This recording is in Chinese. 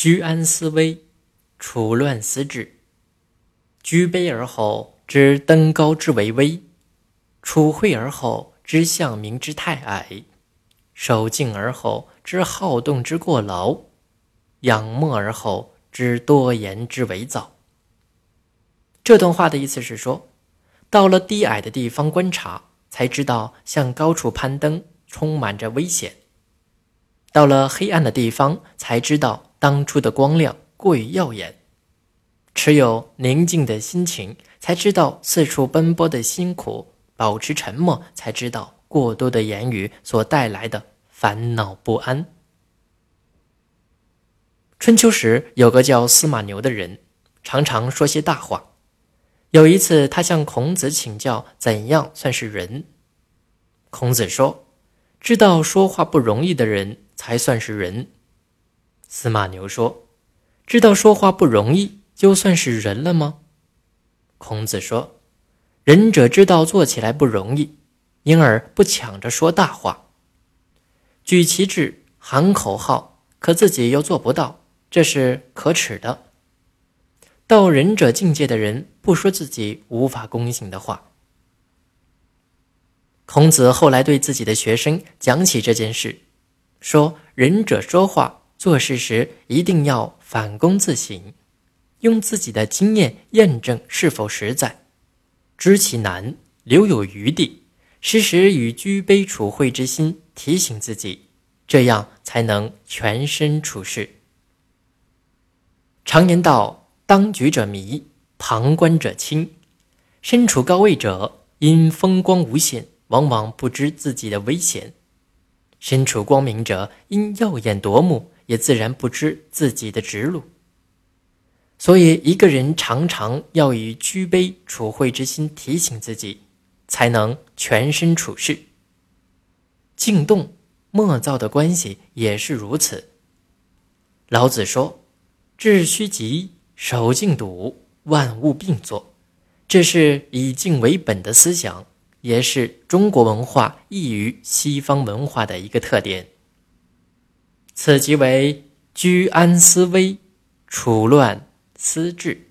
居安思危，处乱思治。居卑而后知登高之为危，处惠而后知向明之太矮，守静而后知好动之过劳，仰默而后知多言之为躁。这段话的意思是说，到了低矮的地方观察，才知道向高处攀登充满着危险；到了黑暗的地方，才知道当初的光亮过于耀眼。持有宁静的心情，才知道四处奔波的辛苦；保持沉默，才知道过多的言语所带来的烦恼不安。春秋时有个叫司马牛的人，常常说些大话。有一次，他向孔子请教怎样算是仁。孔子说：“知道说话不容易的人才算是仁。”司马牛说：“知道说话不容易。”就算是人了吗？孔子说：“仁者知道做起来不容易，因而不抢着说大话，举旗帜、喊口号，可自己又做不到，这是可耻的。到仁者境界的人，不说自己无法躬行的话。”孔子后来对自己的学生讲起这件事，说：“仁者说话做事时，一定要反躬自省。”用自己的经验验证是否实在，知其难，留有余地，时时以居卑处惠之心提醒自己，这样才能全身处世。常言道：“当局者迷，旁观者清。”身处高位者因风光无限，往往不知自己的危险；身处光明者因耀眼夺目，也自然不知自己的直路。所以，一个人常常要以居卑处惠之心提醒自己，才能全身处世。静动莫躁的关系也是如此。老子说：“致虚极，守静笃，万物并作。”这是以静为本的思想，也是中国文化异于西方文化的一个特点。此即为居安思危，处乱。思治。